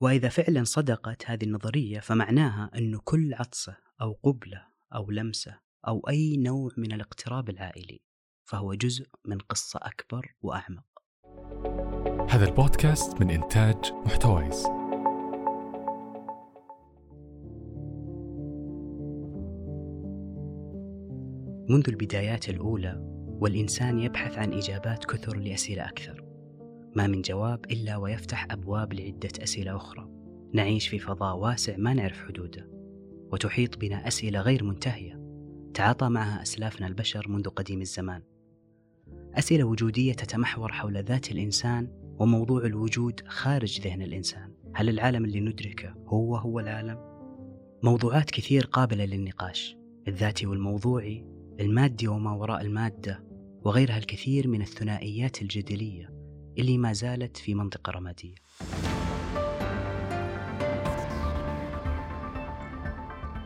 وإذا فعلا صدقت هذه النظرية فمعناها أن كل عطسة أو قبلة أو لمسة أو أي نوع من الاقتراب العائلي فهو جزء من قصة أكبر وأعمق. هذا البودكاست من إنتاج محتويس. منذ البدايات الأولى والإنسان يبحث عن إجابات كثر لأسئلة أكثر. ما من جواب إلا ويفتح أبواب لعدة أسئلة أخرى. نعيش في فضاء واسع ما نعرف حدوده وتحيط بنا أسئلة غير منتهية. تعاطى معها أسلافنا البشر منذ قديم الزمان. أسئلة وجودية تتمحور حول ذات الإنسان وموضوع الوجود خارج ذهن الإنسان. هل العالم اللي ندركه هو هو العالم؟ موضوعات كثير قابلة للنقاش الذاتي والموضوعي المادي وما وراء المادة وغيرها الكثير من الثنائيات الجدلية. اللي ما زالت في منطقة رمادية.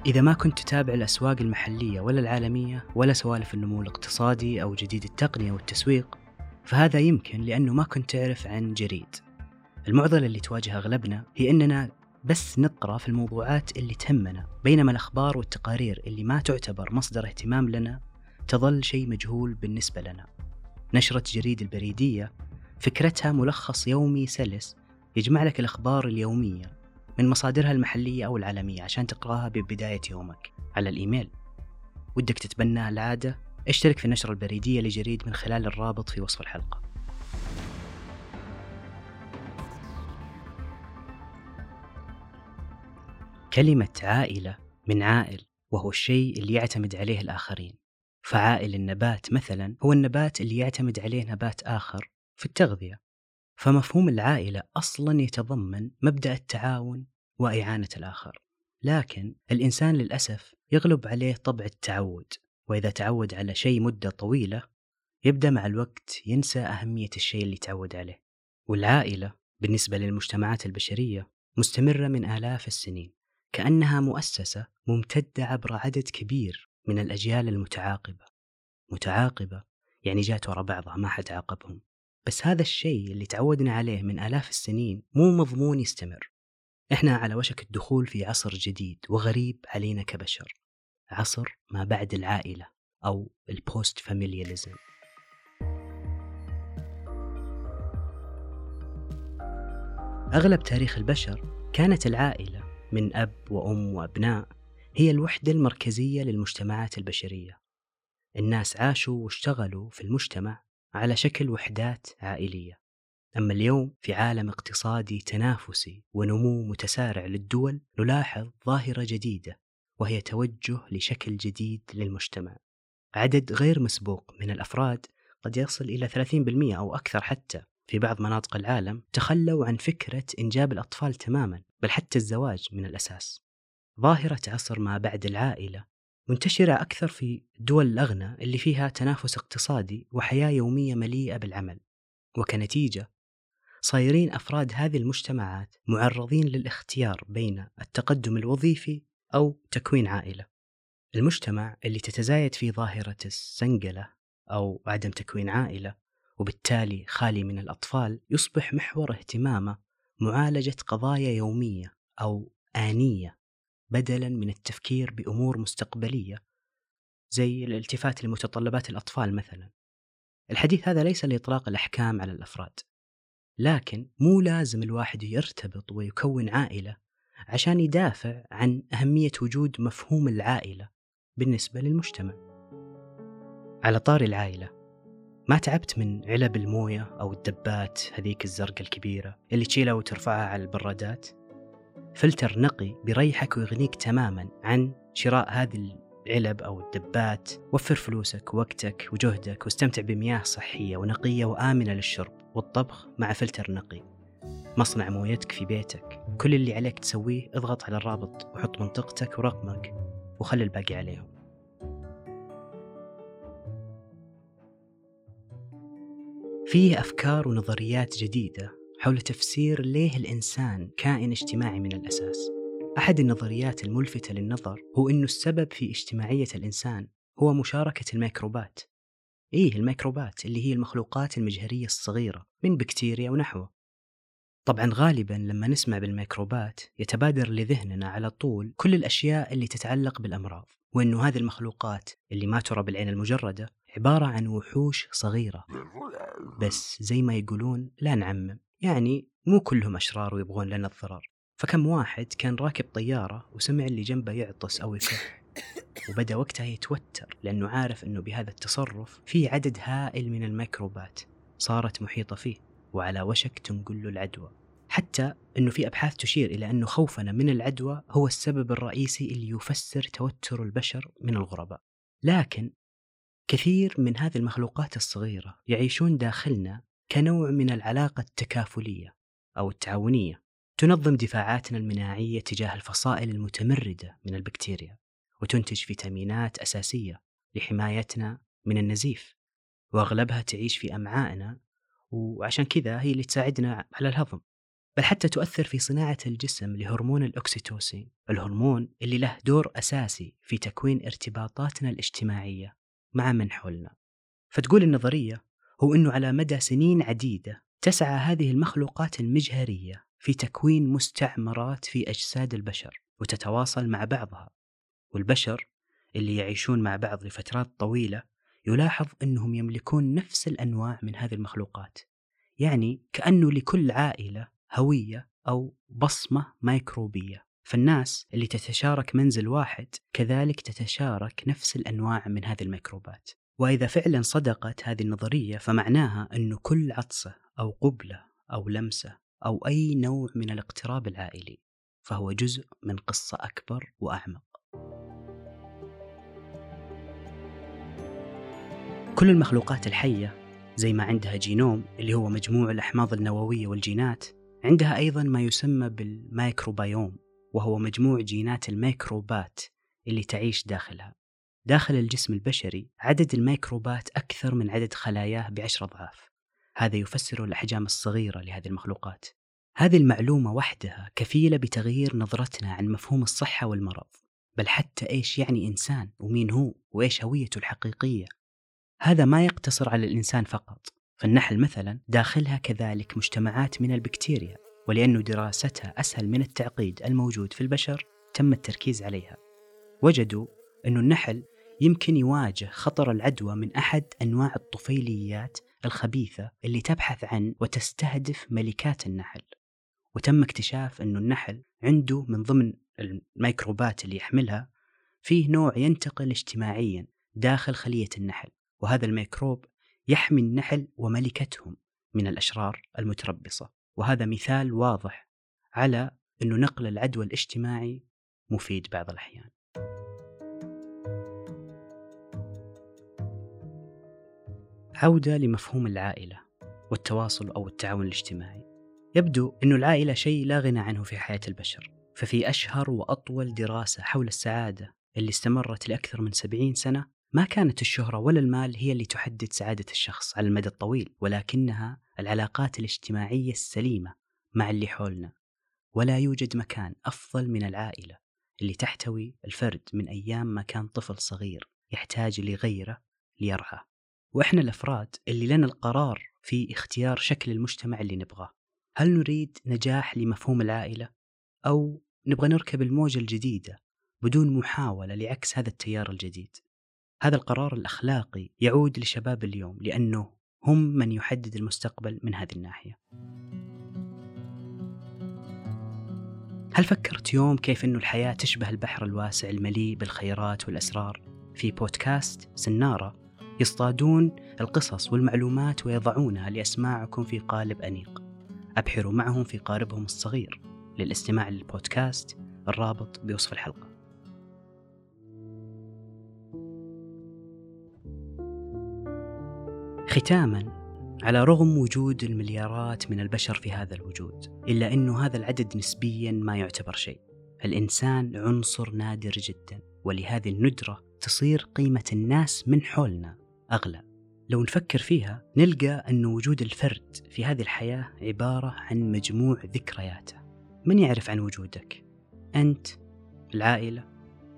إذا ما كنت تتابع الأسواق المحلية ولا العالمية ولا سوالف النمو الاقتصادي أو جديد التقنية والتسويق فهذا يمكن لأنه ما كنت تعرف عن جريد. المعضلة اللي تواجه أغلبنا هي أننا بس نقرأ في الموضوعات اللي تهمنا بينما الأخبار والتقارير اللي ما تعتبر مصدر اهتمام لنا تظل شيء مجهول بالنسبة لنا. نشرة جريد البريدية فكرتها ملخص يومي سلس يجمع لك الأخبار اليومية من مصادرها المحلية أو العالمية عشان تقراها ببداية يومك على الإيميل. ودك تتبنى العادة اشترك في النشرة البريدية لجريد من خلال الرابط في وصف الحلقة. كلمة عائلة من عائل وهو الشيء اللي يعتمد عليه الآخرين. فعائل النبات مثلا هو النبات اللي يعتمد عليه نبات آخر في التغذية فمفهوم العائلة أصلا يتضمن مبدأ التعاون وإعانة الآخر. لكن الإنسان للأسف يغلب عليه طبع التعود وإذا تعود على شيء مدة طويلة يبدأ مع الوقت ينسى أهمية الشيء اللي تعود عليه. والعائلة بالنسبة للمجتمعات البشرية مستمرة من آلاف السنين كأنها مؤسسة ممتدة عبر عدد كبير من الأجيال المتعاقبة. متعاقبة يعني جات ورا بعضها ما حد عاقبهم. بس هذا الشيء اللي تعودنا عليه من آلاف السنين مو مضمون يستمر. إحنا على وشك الدخول في عصر جديد وغريب علينا كبشر. عصر ما بعد العائلة أو ال post-familialism أغلب تاريخ البشر كانت العائلة من أب وأم وأبناء هي الوحدة المركزية للمجتمعات البشرية. الناس عاشوا واشتغلوا في المجتمع على شكل وحدات عائلية. أما اليوم في عالم اقتصادي تنافسي ونمو متسارع للدول نلاحظ ظاهرة جديدة وهي توجه لشكل جديد للمجتمع. عدد غير مسبوق من الأفراد قد يصل إلى 30% أو أكثر حتى. في بعض مناطق العالم تخلوا عن فكرة إنجاب الأطفال تماما بل حتى الزواج من الأساس. ظاهرة عصر ما بعد العائلة منتشرة أكثر في الدول الأغنى اللي فيها تنافس اقتصادي وحياة يومية مليئة بالعمل. وكنتيجة صايرين أفراد هذه المجتمعات معرضين للاختيار بين التقدم الوظيفي أو تكوين عائلة. المجتمع اللي تتزايد فيه ظاهرة السنقلة أو عدم تكوين عائلة وبالتالي خالي من الأطفال يصبح محور اهتمامه معالجة قضايا يومية أو آنية. بدلا من التفكير بأمور مستقبلية زي الالتفات لمتطلبات الأطفال مثلا. الحديث هذا ليس لإطلاق الأحكام على الأفراد لكن مو لازم الواحد يرتبط ويكون عائلة عشان يدافع عن أهمية وجود مفهوم العائلة بالنسبة للمجتمع. على طاري العائلة ما تعبت من علب الموية أو الدبات هذيك الزرقاء الكبيرة اللي تشيلها وترفعها على البرادات؟ فلتر نقي بيريحك ويغنيك تماما عن شراء هذه العلب أو الدبات. وفر فلوسك ووقتك وجهدك واستمتع بمياه صحية ونقية وآمنة للشرب والطبخ مع فلتر نقي. مصنع مويتك في بيتك. كل اللي عليك تسويه اضغط على الرابط وحط منطقتك ورقمك وخلي الباقي عليهم. فيه أفكار ونظريات جديدة حول تفسير ليه الإنسان كائن اجتماعي من الأساس. أحد النظريات الملفتة للنظر هو أنه السبب في اجتماعية الإنسان هو مشاركة الميكروبات. إيه الميكروبات اللي هي المخلوقات المجهرية الصغيرة من بكتيريا ونحوه. طبعا غالبا لما نسمع بالميكروبات يتبادر لذهننا على طول كل الأشياء اللي تتعلق بالأمراض وأنه هذه المخلوقات اللي ما ترى بالعين المجردة عبارة عن وحوش صغيرة. بس زي ما يقولون لا نعمم. يعني مو كلهم أشرار ويبغون لنا الضرر. فكم واحد كان راكب طيارة وسمع اللي جنبه يعطس أو يكح وبدأ وقتها يتوتر لأنه عارف أنه بهذا التصرف في عدد هائل من الميكروبات صارت محيطة فيه وعلى وشك تنقل العدوى. حتى أنه في أبحاث تشير إلى أنه خوفنا من العدوى هو السبب الرئيسي اللي يفسر توتر البشر من الغرباء. لكن كثير من هذه المخلوقات الصغيرة يعيشون داخلنا كنوع من العلاقة التكافلية أو التعاونية تنظم دفاعاتنا المناعية تجاه الفصائل المتمردة من البكتيريا وتنتج فيتامينات أساسية لحمايتنا من النزيف وأغلبها تعيش في أمعائنا وعشان كذا هي اللي تساعدنا على الهضم. بل حتى تؤثر في صناعة الجسم لهرمون الأكسيتوسين الهرمون اللي له دور أساسي في تكوين ارتباطاتنا الاجتماعية مع من حولنا. فتقول النظرية هو أنه على مدى سنين عديدة تسعى هذه المخلوقات المجهرية في تكوين مستعمرات في أجساد البشر وتتواصل مع بعضها. والبشر اللي يعيشون مع بعض لفترات طويلة يلاحظ أنهم يملكون نفس الأنواع من هذه المخلوقات يعني كأنه لكل عائلة هوية أو بصمة ميكروبية. فالناس اللي تتشارك منزل واحد كذلك تتشارك نفس الأنواع من هذه الميكروبات. وإذا فعلا صدقت هذه النظرية فمعناها أنه كل عطسة أو قبلة أو لمسة أو أي نوع من الاقتراب العائلي فهو جزء من قصة أكبر وأعمق. كل المخلوقات الحية زي ما عندها جينوم اللي هو مجموع الأحماض النووية والجينات عندها أيضا ما يسمى بالمايكروبيوم وهو مجموع جينات الميكروبات اللي تعيش داخلها. داخل الجسم البشري عدد الميكروبات أكثر من عدد خلاياه بعشر أضعاف. هذا يفسر الأحجام الصغيرة لهذه المخلوقات. هذه المعلومة وحدها كفيلة بتغيير نظرتنا عن مفهوم الصحة والمرض. بل حتى إيش يعني إنسان ومين هو وإيش هويته الحقيقية. هذا ما يقتصر على الإنسان فقط. فالنحل مثلا داخلها كذلك مجتمعات من البكتيريا ولأنه دراستها أسهل من التعقيد الموجود في البشر تم التركيز عليها. وجدوا أن النحل يمكن يواجه خطر العدوى من أحد أنواع الطفيليات الخبيثة اللي تبحث عن وتستهدف ملكات النحل. وتم اكتشاف أن النحل عنده من ضمن الميكروبات اللي يحملها فيه نوع ينتقل اجتماعيا داخل خلية النحل وهذا الميكروب يحمي النحل وملكتهم من الأشرار المتربصة. وهذا مثال واضح على أنه نقل العدوى الاجتماعي مفيد بعض الأحيان. عودة لمفهوم العائلة والتواصل أو التعاون الاجتماعي. يبدو أن العائلة شيء لا غنى عنه في حياة البشر ففي أشهر وأطول دراسة حول السعادة اللي استمرت لأكثر من سبعين سنة ما كانت الشهرة ولا المال هي اللي تحدد سعادة الشخص على المدى الطويل ولكنها العلاقات الاجتماعية السليمة مع اللي حولنا. ولا يوجد مكان أفضل من العائلة اللي تحتوي الفرد من أيام ما كان طفل صغير يحتاج لغيره ليرعاه. وإحنا الأفراد اللي لنا القرار في اختيار شكل المجتمع اللي نبغاه. هل نريد نجاح لمفهوم العائلة؟ أو نبغى نركب الموجة الجديدة بدون محاولة لعكس هذا التيار الجديد؟ هذا القرار الأخلاقي يعود لشباب اليوم لأنه هم من يحدد المستقبل من هذه الناحية. هل فكرت يوم كيف أن الحياة تشبه البحر الواسع المليء بالخيرات والأسرار؟ في بودكاست سنارة يصطادون القصص والمعلومات ويضعونها لأسماعكم في قالب أنيق. أبحروا معهم في قاربهم الصغير للاستماع للبودكاست الرابط بوصف الحلقة. ختاما على رغم وجود المليارات من البشر في هذا الوجود إلا انه هذا العدد نسبيا ما يعتبر شيء. الإنسان عنصر نادر جدا ولهذه الندرة تصير قيمة الناس من حولنا. أغلى لو نفكر فيها نلقى أن وجود الفرد في هذه الحياة عبارة عن مجموع ذكرياته من يعرف عن وجودك؟ أنت العائلة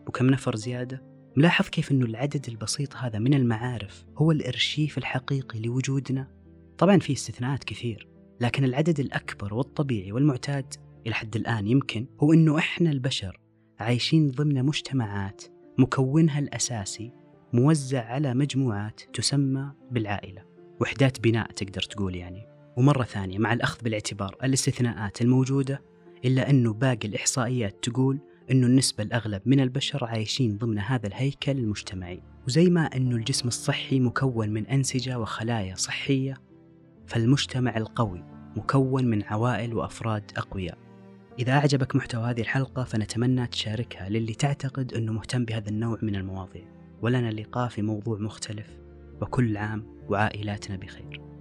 وكم نفر زيادة ملاحظ كيف أنه العدد البسيط هذا من المعارف هو الإرشيف الحقيقي لوجودنا؟ طبعا في استثناءات كثير لكن العدد الأكبر والطبيعي والمعتاد إلى حد الآن يمكن هو أنه إحنا البشر عايشين ضمن مجتمعات مكونها الأساسي موزع على مجموعات تسمى بالعائلة. وحدات بناء تقدر تقول يعني. ومرة ثانية مع الأخذ بالاعتبار الاستثناءات الموجودة إلا أنه باقي الإحصائيات تقول أنه النسبة الأغلب من البشر عايشين ضمن هذا الهيكل المجتمعي. وزي ما أنه الجسم الصحي مكون من أنسجة وخلايا صحية فالمجتمع القوي مكون من عوائل وأفراد أقوياء. إذا أعجبك محتوى هذه الحلقة فنتمنى تشاركها للي تعتقد أنه مهتم بهذا النوع من المواضيع. ولنا لقاء في موضوع مختلف وكل عام وعائلاتنا بخير.